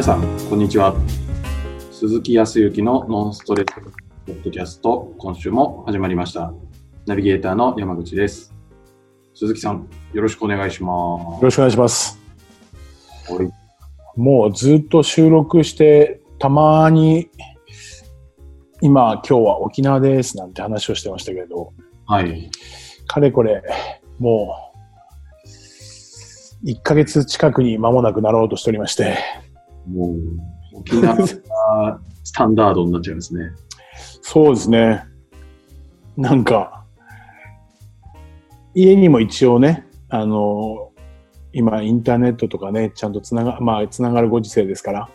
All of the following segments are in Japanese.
皆さん、こんにちは。鈴木康之のノンストレスポッドキャスト、今週も始まりました。ナビゲーターの山口です。鈴木さん、よろしくお願いしまよろしくお願いします。す。はい。もうずっと収録して、たまに、今、今日は沖縄ですなんて話をしてましたけど、はい。かれこれ、もう、1ヶ月近くに間もなくなろうとしておりまして、もう、沖縄がスタンダードになっちゃいますね。そうですね。なんか、家にも一応ね、あの、今インターネットとかね、ちゃんとつなが、まあ、つながるご時世ですから、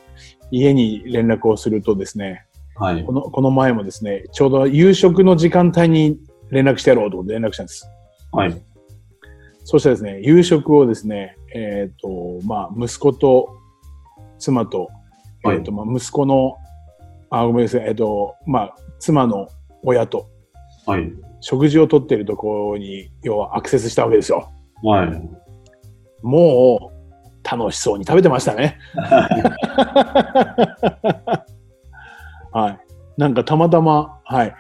家に連絡をするとですね、はいこ。の、この前もですね、ちょうど夕食の時間帯に連絡してやろうと思って連絡したんです。はい。そしたらですね、夕食をですね、えっ、と、まあ、息子と妻と、はいえっ、と、まあ、息子の、あ、ごめんなさい、えっ、と、まあ、妻の親とはい。食事をとっているところに、要はアクセスしたわけですよ。はい。もう、楽しそうに食べてましたね。はい。なんかたまたま、はい。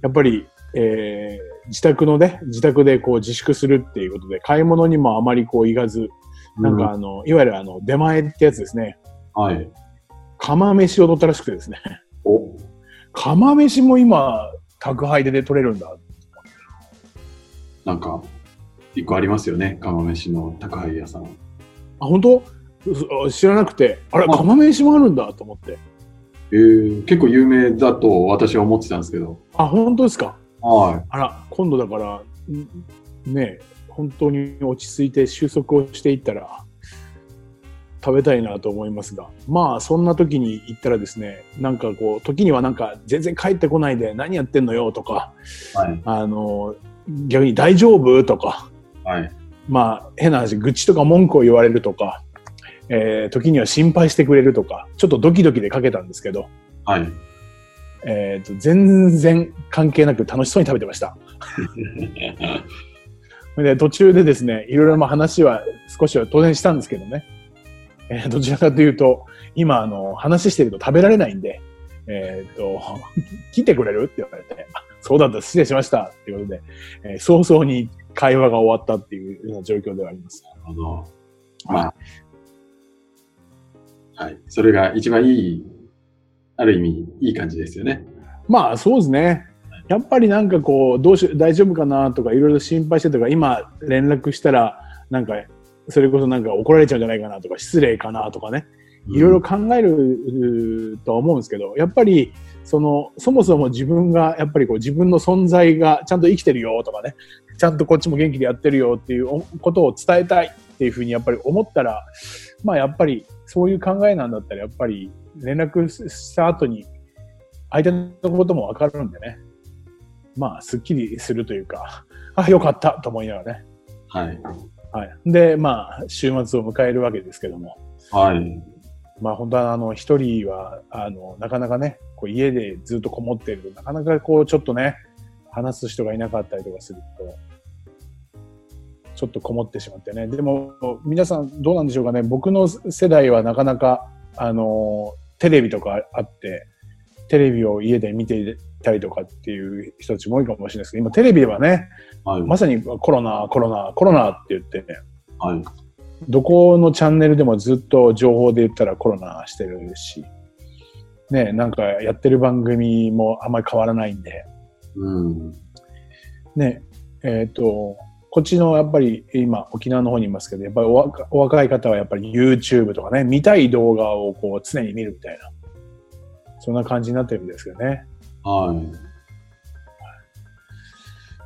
やっぱり、えー自宅のね、自宅でこう自粛するっていうことで、買い物にもあまりこう行かず、なんかあの、いわゆるあの、出前ってやつですね。うん、はい。釜飯を取ったらしくてですね。お、釜飯も今、宅配で取れるんだ。なんか、一個ありますよね。釜飯の宅配屋さん。あ、本当？う知らなくて、あれ、あ釜飯もあるんだと思って。えー、結構有名だと私は思ってたんですけど。あ、本当ですか？はあら、今度だから、んね、本当に落ち着いて収束をしていったら、食べたいなと思いますが、まあ、そんな時に行ったらですね、なんかこう、時にはなんか、全然帰ってこないで何やってんのよとか、い。はい。あの、逆に大丈夫とか、はい。まあ、変な話、愚痴とか文句を言われるとか、えー時には心配してくれるとか、ちょっとドキドキでかけたんですけど、はい。えーと全然関係なく楽しそうに食べてました。で途中でですね、いろいろまあ話は少しは当然したんですけどね、えーどちらかというと、今あの話してると食べられないんで、えっ、と、来てくれるって言われて、あそうだった、失礼しましたっていうことで、えー早々に会話が終わったっていうような状況ではあります。なるほど。まあ。はい。それが一番いい、ある意味、いい感じですよね。まあそうですね。やっぱりなんかこう、どうし、大丈夫かなとかいろいろ心配してとか、今連絡したら、なんか、それこそなんか怒られちゃうんじゃないかなとか、失礼かなとかね、いろいろ考えるとは思うんですけど、やっぱり、その、そもそも自分が、やっぱりこう自分の存在がちゃんと生きてるよとかね、ちゃんとこっちも元気でやってるよっていうことを伝えたいっていうふうにやっぱり思ったら、まあやっぱりそういう考えなんだったら、やっぱり連絡した後に相手のこともわかるんでね、まあすっきりするというか、あ、よかったと思いながらね。はい。はい。で、まあ週末を迎えるわけですけども、はい。まあ本当はあの一人はあのなかなかねこう家でずっとこもってるとなかなかこうちょっとね話す人がいなかったりとかするとちょっとこもってしまってねでも皆さんどうなんでしょうかね僕の世代はなかなかあのテレビとかあってテレビを家で見ていたりとかっていう人たちも多いかもしれないですけど今テレビではねはい。まさにコロナコロナコロナって言ってねはい。どこのチャンネルでもずっと情報で言ったらコロナしてるし、ね、なんかやってる番組もあんまり変わらないんで、うん。ね、えっ、と、こっちのやっぱり今沖縄の方にいますけど、やっぱりお若お若い方はやっぱり YouTube とかね、見たい動画をこう常に見るみたいな、そんな感じになってるんですけどね。はい。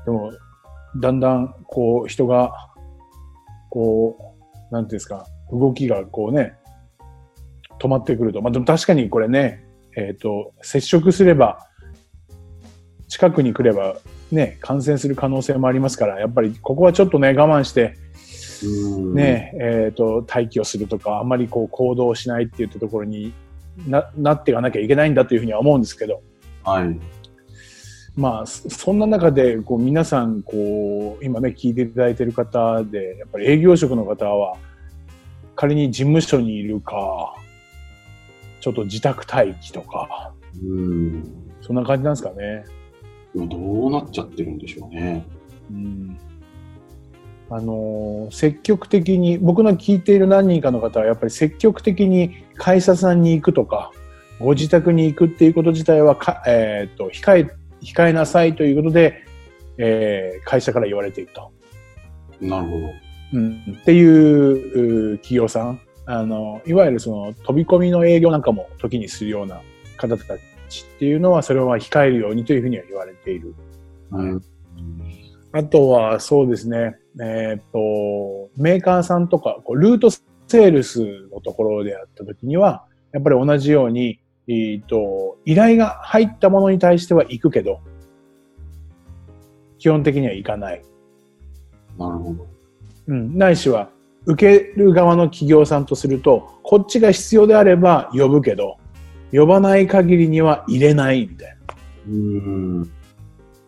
でも、だんだんこう人が、こう、なんていうんですか、動きがこうね、止まってくると。まあでも確かにこれね、えっ、と、接触すれば、近くに来ればね、感染する可能性もありますから、やっぱりここはちょっとね、我慢して、うん。ね、えっ、と、待機をするとか、あんまりこう行動しないっていったところにななっていかなきゃいけないんだというふうには思うんですけど、はい。まあ、そそんな中で、こう、皆さん、こう、今ね、聞いていただいている方で、やっぱり営業職の方は、仮に事務所にいるか、ちょっと自宅待機とか、うん。そんな感じなんですかね。今どうなっちゃってるんでしょうね。うんあのー積極的に僕の聞いている何人かの方はやっぱり積極的に会社さんに行くとかご自宅に行くっていうこと自体はか、えー、と控え控えなさいということで、えー会社から言われていると、なるほど。うん、っていうう企業さんあのいわゆるその飛び込みの営業なんかも時にするような方たちっていうのはそれは控えるようにというふうには言われている。うん。あとはそうですね、えっ、と、メーカーさんとか、こうルートセールスのところであったときには、やっぱり同じように、えっ、と、依頼が入ったものに対しては行くけど、基本的には行かない。なるほど。うん。ないしは、受ける側の企業さんとすると、こっちが必要であれば呼ぶけど、呼ばない限りには入れないみたいな。うん。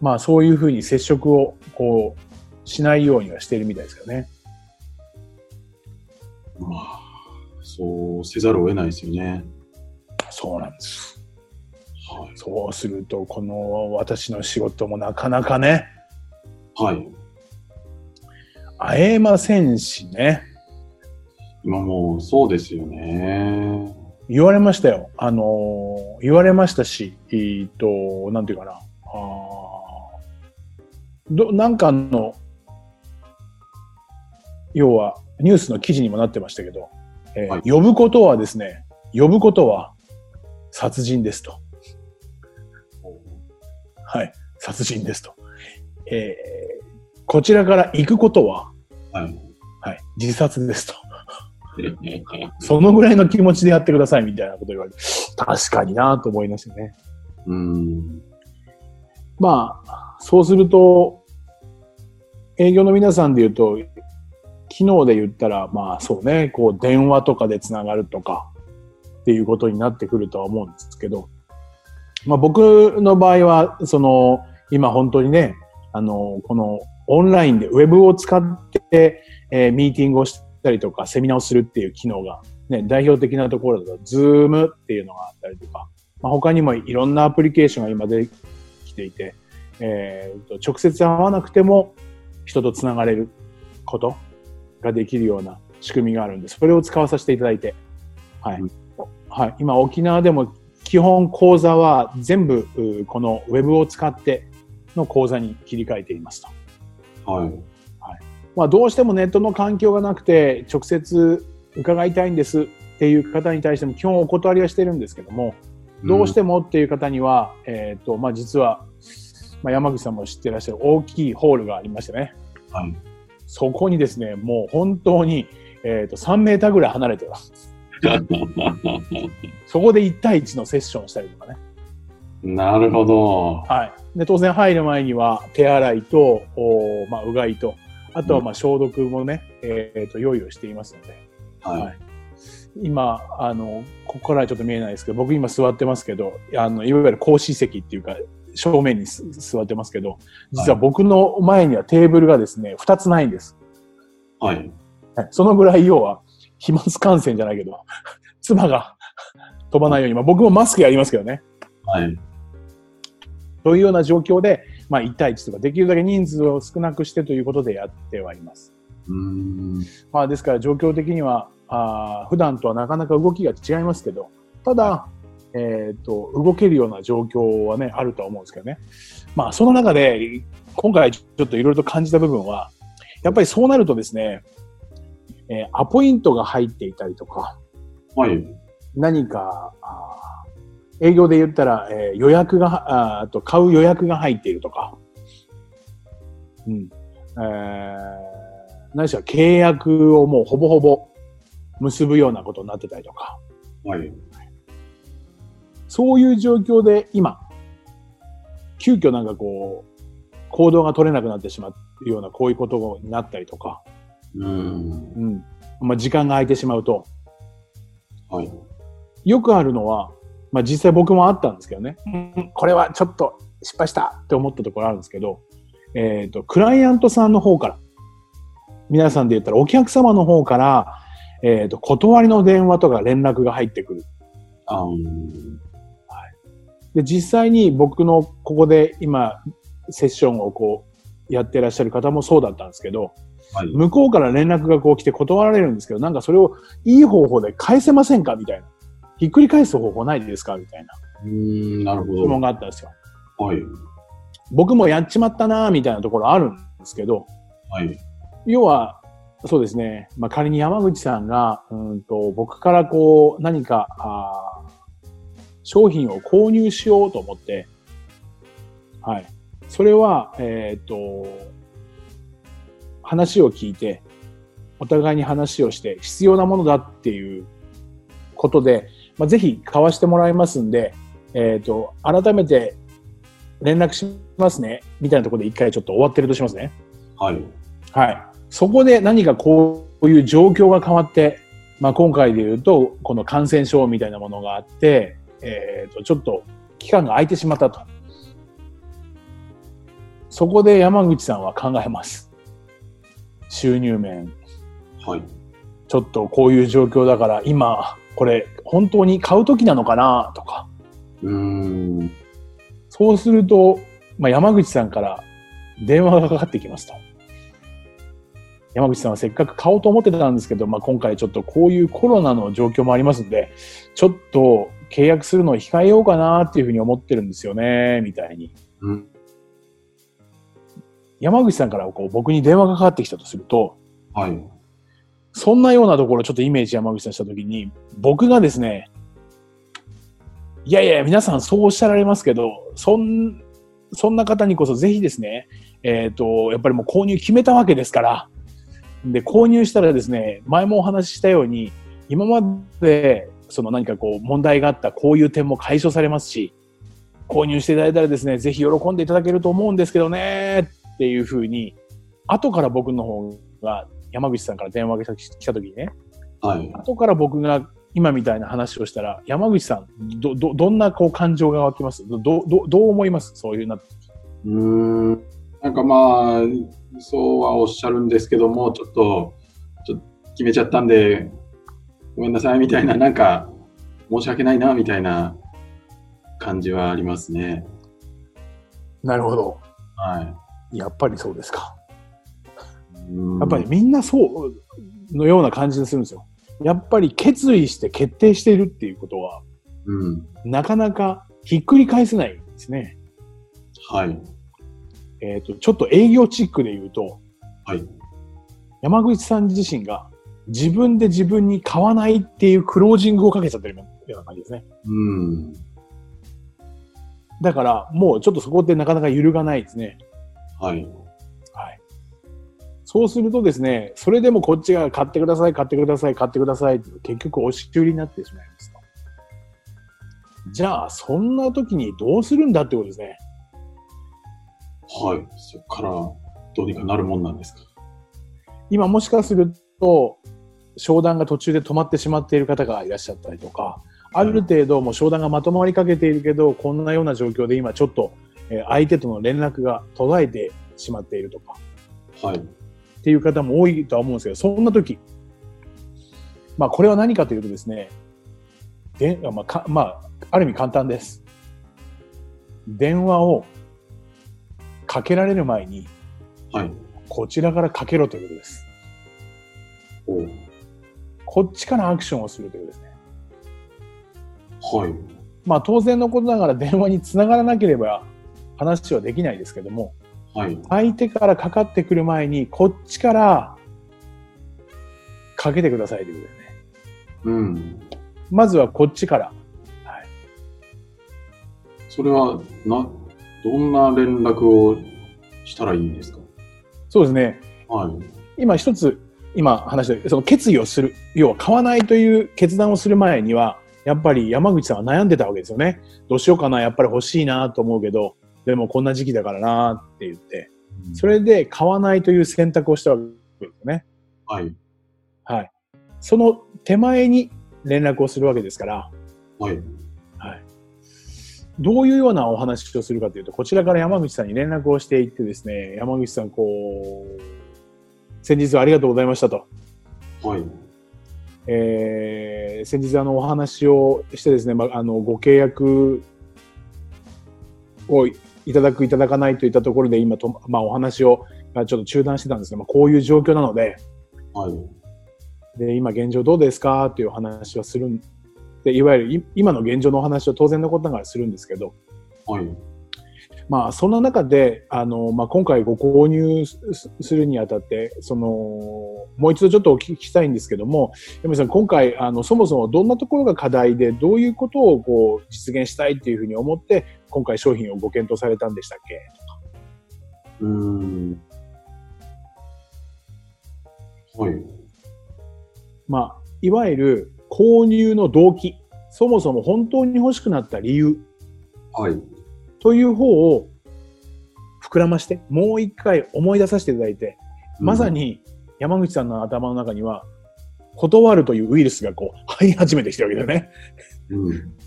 まあそういうふうに接触をこうしないようにはしているみたいですよね。まあ、そうせざるを得ないですよね。そうなんです。はい。そうすると、この私の仕事もなかなかね、はい。会えませんしね。今もうそうですよね。言われましたよ。あのー言われましたし、えーっと、なんていうかな。あーど、なんかの、要は、ニュースの記事にもなってましたけど、えーはい呼ぶことはですね、呼ぶことは殺人ですと。はい、殺人ですと。えーこちらから行くことは、はい。はい、自殺ですと。そのぐらいの気持ちでやってくださいみたいなこと言われて、確かになと思いましたね。うん。まあ、そうすると、営業の皆さんで言うと、機能で言ったら、まあそうね、こう電話とかでつながるとかっていうことになってくるとは思うんですけど、まあ僕の場合は、その、今本当にね、あの、このオンラインでウェブを使って、えーミーティングをしたりとか、セミナーをするっていう機能が、ね、代表的なところだと、ズームっていうのがあったりとか、まあ、他にもいろんなアプリケーションが今できていて、えー直接会わなくても人とつながれることができるような仕組みがあるんで、それを使わさせていただいて、はい。うんはい、今沖縄でも基本講座は全部うこのウェブを使っての講座に切り替えていますと。はい。まあ、どうしてもネットの環境がなくて直接伺いたいんですっていう方に対しても基本お断りはしてるんですけども、どうしてもっていう方には、えっ、と、まあ、実は、まあ、山口さんも知ってらっしゃる大きいホールがありましてね。はい。そこにですね、もう本当に、えっ、と、3メーターぐらい離れてます。そこで1対1のセッションをしたりとかね。なるほど。はい。で、当然入る前には手洗いと、おまあ、うがいと、あとはまあ消毒もね、えっ、と、用意をしていますので。はい。はい今、あの、ここからはちょっと見えないですけど、僕今座ってますけど、あの、いわゆる講師席っていうか、正面にす座ってますけど、実は僕の前にはテーブルがですね、2つないんです。はい。はいそのぐらい要は、飛沫感染じゃないけど、唾が飛ばないように、まあ僕もマスクやりますけどね。はい。というような状況で、まあ1対1とか、できるだけ人数を少なくしてということでやってはいます。うーん。まあですから状況的には、あー普段とはなかなか動きが違いますけど、ただ、えっ、と、動けるような状況はね、あるとは思うんですけどね。まあその中で、今回ちょっといろいろと感じた部分は、やっぱりそうなるとですね、えーアポイントが入っていたりとか、はい。何か、あー営業で言ったら、えー予約が、あーあと買う予約が入っているとか、うん。えー何しろ契約をもうほぼほぼ結ぶようなことになってたりとか、はい。そういう状況で今、急遽なんかこう、行動が取れなくなってしまうようなこういうことになったりとか、うーん。うん。まあ時間が空いてしまうと、はい。よくあるのは、まあ実際僕もあったんですけどね、うんこれはちょっと失敗したって思ったところあるんですけど、えっ、と、クライアントさんの方から、皆さんで言ったらお客様の方から、えっ、と、断りの電話とか連絡が入ってくる。あうん。で、実際に僕のここで今、セッションをこう、やってらっしゃる方もそうだったんですけど、はい。向こうから連絡がこう来て断られるんですけど、なんかそれをいい方法で返せませんか？みたいな。ひっくり返す方法ないですか？みたいなうーん、なるほ質問ど。があったんですよ。はい。僕もやっちまったなみたいなところあるんですけど、はい。要は、そうですね、まあ、仮に山口さんが、うんと僕からこう何かあー商品を購入しようと思って、はい。それは、えっ、と、話を聞いて、お互いに話をして必要なものだっていうことで、まあ、ぜひ買わしてもらいますんで、えっ、と、改めて連絡しますね、みたいなところで一回ちょっと終わってるとしますね。はい。はい。そこで何かこういう状況が変わって、まあ、今回で言うと、この感染症みたいなものがあって、えっ、と、ちょっと期間が空いてしまったと。そこで山口さんは考えます。収入面。はい。ちょっとこういう状況だから、今、これ、本当に買う時なのかな？とか。うーん。そうすると、まあ、山口さんから電話がかかってきますと。山口さんはせっかく買おうと思ってたんですけど、まあ、今回ちょっとこういうコロナの状況もありますんで、ちょっと契約するのを控えようかなっていうふうに思ってるんですよね、みたいに。うん。山口さんからこう僕に電話がかかってきたとすると、はい。そんなようなところちょっとイメージ山口さんしたときに、僕がですね、いやいや、皆さんそうおっしゃられますけど、そん、そんな方にこそぜひですね、えっ、と、やっぱりもう購入決めたわけですから、で、購入したらですね、前もお話ししたように、今まで、その何かこう問題があったこういう点も解消されますし、購入していただいたらですね、ぜひ喜んでいただけると思うんですけどね、っていうふうに、後から僕の方が山口さんから電話が来た時にね、はい。後から僕が今みたいな話をしたら、山口さん、ど、ど、どんなこう感情が湧きます？ど、ど、どどう思います？そういうな。うーん。なんかまあ、そうはおっしゃるんですけども、ちょっと、ちょっと決めちゃったんで、ごめんなさいみたいな、なんか、申し訳ないな、みたいな感じはありますね。なるほど。はい。やっぱりそうですか。やっぱりみんなそうのような感じにするんですよ。やっぱり決意して決定しているっていうことは、うん。なかなかひっくり返せないんですね。はい。えっ、と、ちょっと営業チックで言うと、はい。山口さん自身が自分で自分に買わないっていうクロージングをかけちゃってるような感じですね。うん。だから、もうちょっとそこでなかなか揺るがないですね。はい。はい。そうするとですね、それでもこっちが買ってください、買ってください、買ってくださいって結局押し売りになってしまいますと。じゃあ、そんな時にどうするんだってことですね。はい。そこからどうにかなるもんなんですか？今もしかすると、商談が途中で止まってしまっている方がいらっしゃったりとか、ある程度もう商談がまとまりかけているけど、こんなような状況で今ちょっと、えー相手との連絡が途絶えてしまっているとか、はい。っていう方も多いとは思うんですけど、そんな時、まあこれは何かというとですね、でまあかまあ、ある意味簡単です。電話をかけられる前に、はい。こちらからかけろということです。こっちからアクションをするということですね。はい。まあ当然のことながら電話につながらなければ話はできないですけども、はい。相手からかかってくる前に、こっちからかけてくださいということですね。うん。まずはこっちから。それは、な、どんな連絡をしたらいいんですか？そうですね。はい。今一つ、今話した、その決意をする、要は買わないという決断をする前には、やっぱり山口さんは悩んでたわけですよね。どうしようかな、やっぱり欲しいなと思うけど、でもこんな時期だからなって言って、それで買わないという選択をしたわけですよね。はい。はい。その手前に連絡をするわけですから、はい。はい。どういうようなお話をするかというと、こちらから山口さんに連絡をしていってですね、山口さん、こう、先日はありがとうございましたと。はい。えー、先日あのお話をしてですね、まあ、あのご契約をいただくいただかないといったところで今と、まあ、お話をちょっと中断してたんですね、まあ、こういう状況なので、はい。で今現状どうですかというお話はするんでいわゆるい今の現状のお話を当然のことながらするんですけど、はい。まあ、そんな中で、あの、まあ、今回ご購入すするにあたって、その、もう一度ちょっとお聞きしたいんですけども、山口さん、今回、あの、そもそもどんなところが課題で、どういうことをこう、実現したいっていうふうに思って、今回商品をご検討されたんでしたっけ？うーん。はい。まあ、いわゆる購入の動機、そもそも本当に欲しくなった理由はい。という方を膨らまして、もう一回思い出させていただいて、まさに山口さんの頭の中には、断るというウイルスがこう、入り始めてきてるわけだよね。うん。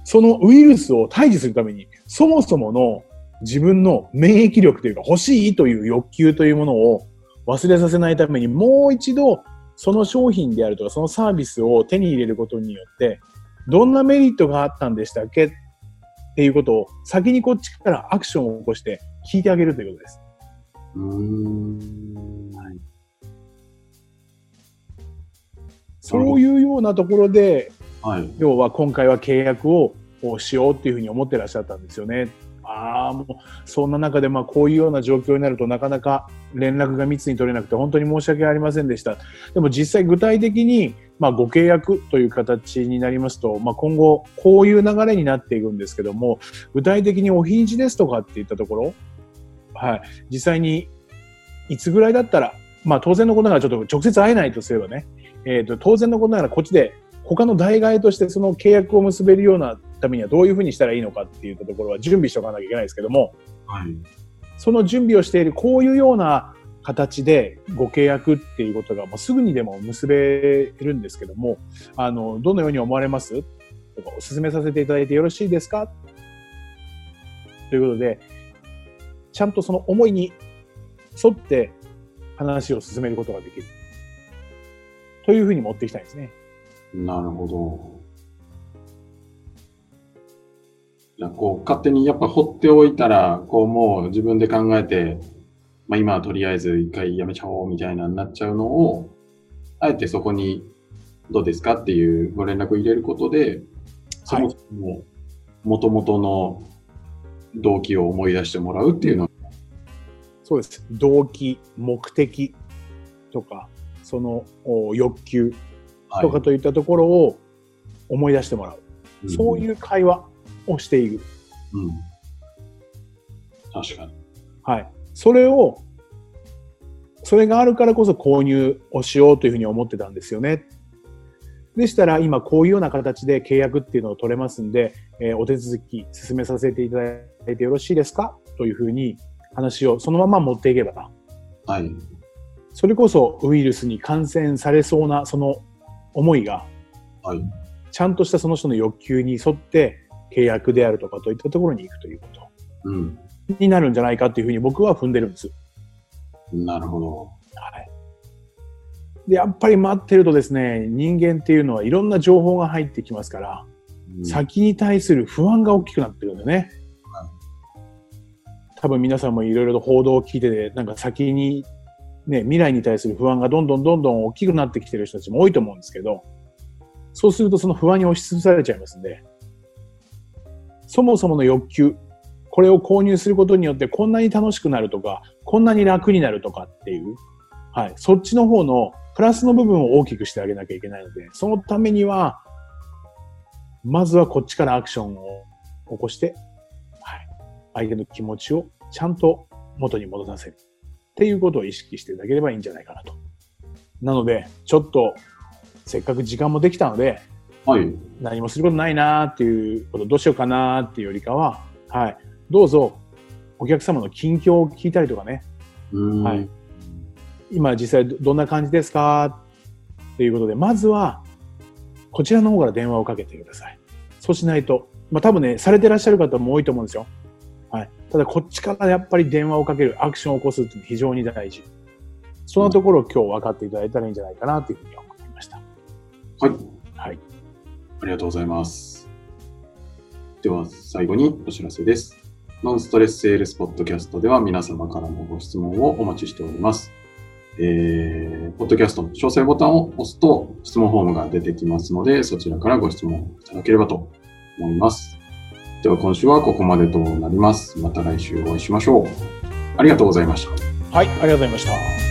うん。そのウイルスを退治するために、そもそもの自分の免疫力というか、欲しいという欲求というものを忘れさせないために、もう一度、その商品であるとか、そのサービスを手に入れることによって、どんなメリットがあったんでしたっけ？っていうことを、先にこっちからアクションを起こして聞いてあげるということです。うーん。そういうようなところで、はい。要は今回は契約をしようっていうふうに思ってらっしゃったんですよね。ああ、もう、そんな中で、まあ、こういうような状況になるとなかなか連絡が密に取れなくて本当に申し訳ありませんでした。でも実際具体的に、まあ、ご契約という形になりますと、まあ、今後こういう流れになっていくんですけども、具体的にお日にちですとかっていったところ、はい、実際にいつぐらいだったら、まあ、当然のことながらちょっと直接会えないとすればね、えっ、と、当然のことながらこっちで他の代替えとしてその契約を結べるようなためにはどういうふうにしたらいいのかっていうところは準備しておかなきゃいけないですけども、はい。その準備をしているこういうような形でご契約っていうことがもうすぐにでも結べるんですけども、あの、どのように思われます？とかお勧めさせていただいてよろしいですか？ということで、ちゃんとその思いに沿って話を進めることができる。というふうに持っていきたいですね。なるほど。いやこう勝手にやっぱ放っておいたら、こうもう自分で考えて、まあ今はとりあえず一回やめちゃおうみたいなになっちゃうのを、あえてそこにどうですかっていうご連絡を入れることで、そもそも元々の動機を思い出してもらうっていうのは、そうです。動機、目的とか、そのお欲求はいとかといったところを思い出してもらう。そういう会話をしている。うん。うん。確かに。はい。それを、それがあるからこそ購入をしようというふうに思ってたんですよね。でしたら、今こういうような形で契約っていうのを取れますんで、えーお手続き進めさせていただいてよろしいですか？というふうに話をそのまま持っていけば、はい。それこそウイルスに感染されそうなその思いが、はい。ちゃんとしたその人の欲求に沿って契約であるとかといったところに行くということうん。になるんじゃないかっていうふうに僕は踏んでるんです。なるほど。はい。で、やっぱり待ってるとですね、人間っていうのはいろんな情報が入ってきますから、うん先に対する不安が大きくなってるんだよね。多分皆さんもいろいろと報道を聞いてて、なんか先に、ね、未来に対する不安がどんどんどんどん大きくなってきてる人たちも多いと思うんですけど、そうするとその不安に押しつぶされちゃいますんで、そもそもの欲求、これを購入することによってこんなに楽しくなるとか、こんなに楽になるとかっていう、はい、そっちの方のプラスの部分を大きくしてあげなきゃいけないので、そのためには、まずはこっちからアクションを起こして、はい、相手の気持ちをちゃんと元に戻させる。っていうことを意識していただければいいんじゃないかなと。なので、ちょっと、せっかく時間もできたので、はい。何もすることないなーっていうこと、どうしようかなーっていうよりかは、はい、どうぞ、お客様の近況を聞いたりとかね、うんはい今実際どどんな感じですかっていうことで、まずは、こちらの方から電話をかけてください。そうしないと、まあ多分ね、されてらっしゃる方も多いと思うんですよ。はい。ただこっちからやっぱり電話をかける、アクションを起こすって非常に大事。そんなところを今日分かっていただいたらいいんじゃないかなというふうに思いました。はい。はい。ありがとうございます。では、最後にお知らせです。ノンストレスセールスポッドキャストでは皆様からのご質問をお待ちしております。えー、ポッドキャストの詳細ボタンを押すと質問フォームが出てきますので、そちらからご質問いただければと思います。では今週はここまでとなります。また来週お会いしましょう。ありがとうございました。はい、ありがとうございました。